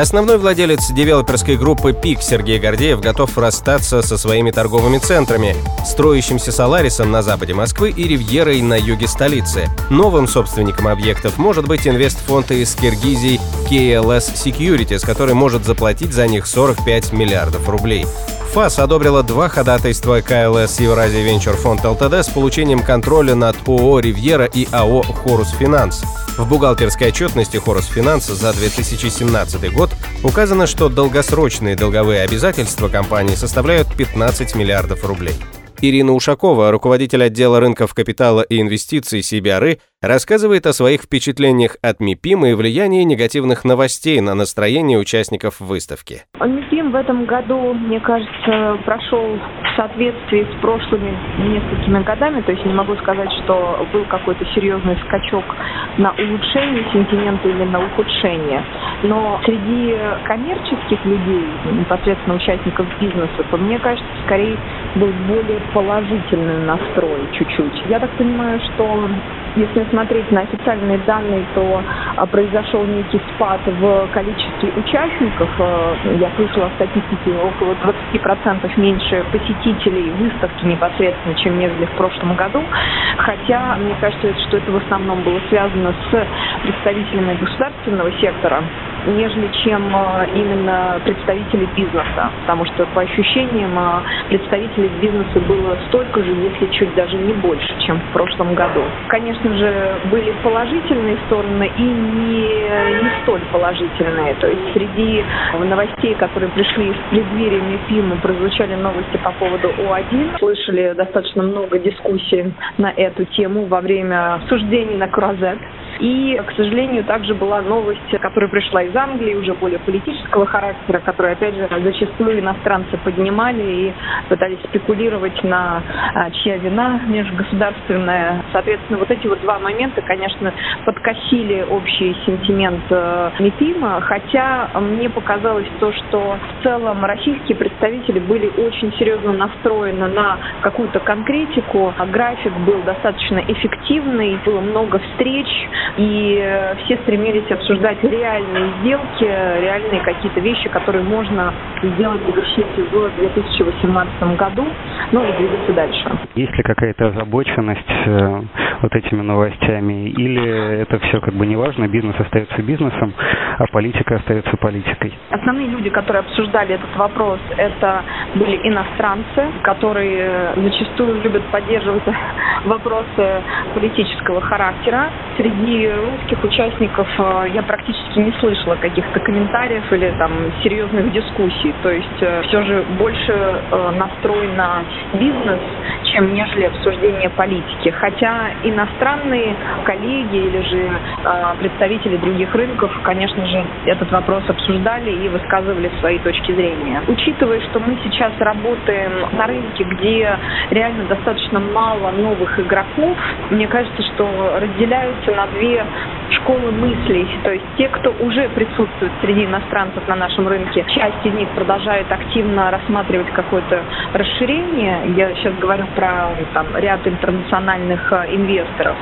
Основной владелец девелоперской группы «Пик» Сергей Гордеев готов расстаться со своими торговыми центрами, строящимся Соларисом на западе Москвы и Ривьерой на юге столицы. Новым собственником объектов может быть инвестфонд из Киргизии KLS Securities, который может заплатить за них 45 миллиардов рублей. ФАС одобрила два ходатайства KLS Eurasia Venture Fund Ltd с получением контроля над ООО «Ривьера» и АО «Хорус Финанс». В бухгалтерской отчетности Хорус Финанс за 2017 год указано, что долгосрочные долговые обязательства компании составляют 15 миллиардов рублей. Ирина Ушакова, руководитель отдела рынков капитала и инвестиций CBRE, рассказывает о своих впечатлениях от МИПИМ и влиянии негативных новостей на настроение участников выставки. МИПИМ в этом году, мне кажется, прошел в соответствии с прошлыми несколькими годами, то есть не могу сказать, что был какой-то серьезный скачок на улучшение сентимента или на ухудшение. Но среди коммерческих людей, непосредственно участников бизнеса, то мне кажется, скорее был более положительный настрой чуть-чуть. Я так понимаю, что если смотреть на официальные данные, то а, произошел некий спад в количестве участников. А, я слышала в статистике около 20% меньше посетителей выставки непосредственно, чем нежели в прошлом году. Хотя, мне кажется, что это в основном было связано с представителями государственного сектора, нежели чем а, именно представители бизнеса. Потому что, по ощущениям, представителей бизнеса было столько же, если чуть даже не больше, чем в прошлом году. Конечно, же, были положительные стороны и не, не столь положительные. То есть среди новостей, которые пришли с преддверия МИПИМа, прозвучали новости по поводу О1. Слышали достаточно много дискуссий на эту тему во время обсуждений на Круазет. И, к сожалению, также была новость, которая пришла из Англии, уже более политического характера, которую, опять же, зачастую иностранцы поднимали и пытались спекулировать на а, чья вина межгосударственная. Соответственно, вот эти вот два момента, конечно, подкосили общий сентимент э, МИПИМа, хотя мне показалось то, что в целом российские представители были очень серьезно настроены на какую-то конкретику. График был достаточно эффективный, было много встреч, и э, все стремились обсуждать реальные сделки, реальные какие-то вещи, которые можно сделать завершить в 2018 году, ну и двигаться дальше. Есть ли какая-то озабоченность э, вот этими новостями, или это все как бы не важно, бизнес остается бизнесом, а политика остается политикой? Основные люди, которые обсуждали этот вопрос, это были иностранцы, которые зачастую любят поддерживать вопросы политического характера. Среди русских участников э, я практически не слышала каких-то комментариев или там серьезных дискуссий. То есть э, все же больше э, настрой на бизнес, чем нежели обсуждение политики. Хотя иностранные коллеги или же э, представители других рынков, конечно же, этот вопрос обсуждали и высказывали свои точки зрения. Учитывая, что мы сейчас работаем на рынке, где реально достаточно мало новых игроков, мне кажется, что разделяются на две школы мыслей. То есть те, кто уже присутствует среди иностранцев на нашем рынке, часть из них продолжает активно рассматривать какое-то расширение. Я сейчас говорю про там, ряд интернациональных э, инвесторов.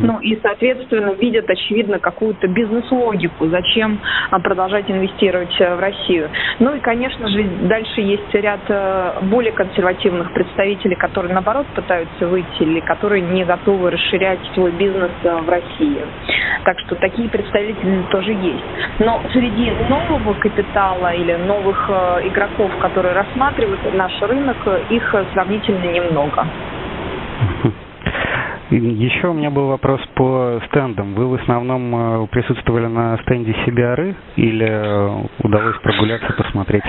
Ну и, соответственно, видят, очевидно, какую-то бизнес-логику, зачем а, продолжать инвестировать э, в Россию. Ну и, конечно же, дальше есть ряд э, более консервативных представителей, которые, наоборот, пытаются выйти или которые не готовы расширять свой бизнес в России. Так что такие представители тоже есть. Но среди нового капитала или новых игроков, которые рассматривают наш рынок, их сравнительно немного. Еще у меня был вопрос по стендам. Вы в основном э, присутствовали на стенде CBR или э, удалось прогуляться, посмотреть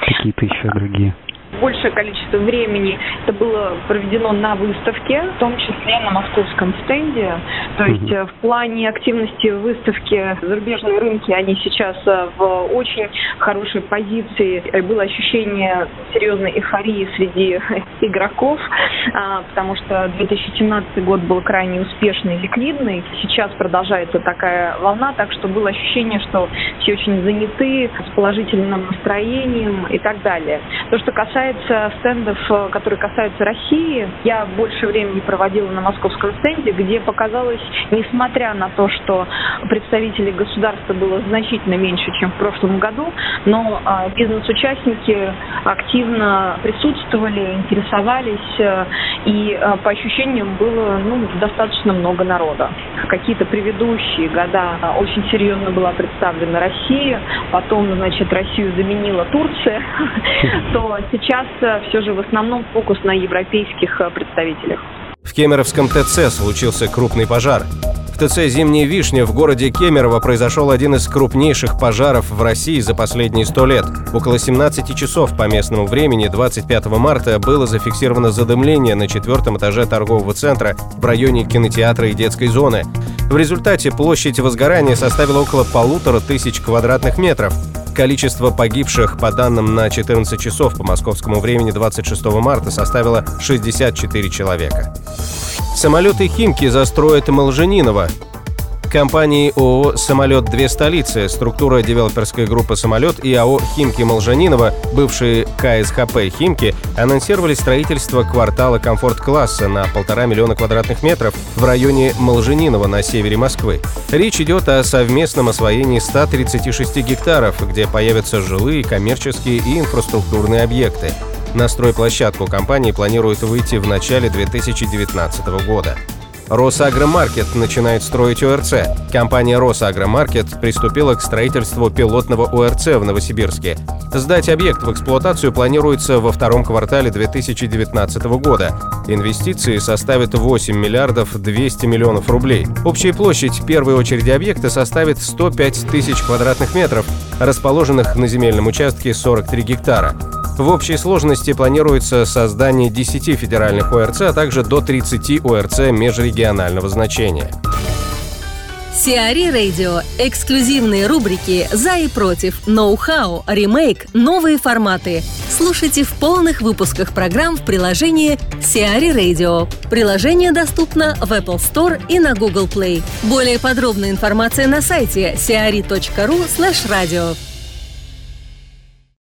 какие-то еще другие? Большее количество времени это было проведено на выставке, в том числе на московском стенде. То есть в плане активности выставки зарубежные рынки, они сейчас в очень хорошей позиции. Было ощущение серьезной эйфории среди игроков, а, потому что 2017 год был крайне успешный ликвидный. Сейчас продолжается такая волна, так что было ощущение, что все очень заняты, с положительным настроением и так далее. То, что касается стендов, которые касаются России, я больше времени проводила на московском стенде, где показалось, несмотря на то, что представителей государства было значительно меньше, чем в прошлом году, но а, бизнес-участники активно присутствовали, интересовались, э, и по ощущениям было ну, достаточно много народа. Какие-то предыдущие года очень серьезно была представлена Россия, потом, значит, Россию заменила Турция, то сейчас э, все же в основном фокус на европейских э, представителях. В Кемеровском ТЦ случился крупный пожар. ТЦ «Зимняя вишня» в городе Кемерово произошел один из крупнейших пожаров в России за последние сто лет. Около 17 часов по местному времени 25 марта было зафиксировано задымление на четвертом этаже торгового центра в районе кинотеатра и детской зоны. В результате площадь возгорания составила около полутора тысяч квадратных метров. Количество погибших по данным на 14 часов по московскому времени 26 марта составило 64 человека. Самолеты «Химки» застроят Молжениново. Компании ООО «Самолет-две столицы», структура девелоперской группы «Самолет» и АО «Химки Молжениново», бывшие КСХП «Химки», анонсировали строительство квартала комфорт-класса на полтора миллиона квадратных метров в районе Молжениново на севере Москвы. Речь идет о совместном освоении 136 гектаров, где появятся жилые, коммерческие и инфраструктурные объекты. На стройплощадку компании планируют выйти в начале 2019 года. Росагромаркет начинает строить ОРЦ. Компания Росагромаркет приступила к строительству пилотного ОРЦ в Новосибирске. Сдать объект в эксплуатацию планируется во втором квартале 2019 года. Инвестиции составят 8 миллиардов 200 миллионов рублей. Общая площадь первой очереди объекта составит 105 тысяч квадратных метров, расположенных на земельном участке 43 гектара. В общей сложности планируется создание 10 федеральных ОРЦ, а также до 30 ОРЦ межрегионального значения. Сиари Радио. Эксклюзивные рубрики «За и против», «Ноу-хау», «Ремейк», «Новые форматы». Слушайте в полных выпусках программ в приложении Сиари Radio. Приложение доступно в Apple Store и на Google Play. Более подробная информация на сайте siari.ru slash radio.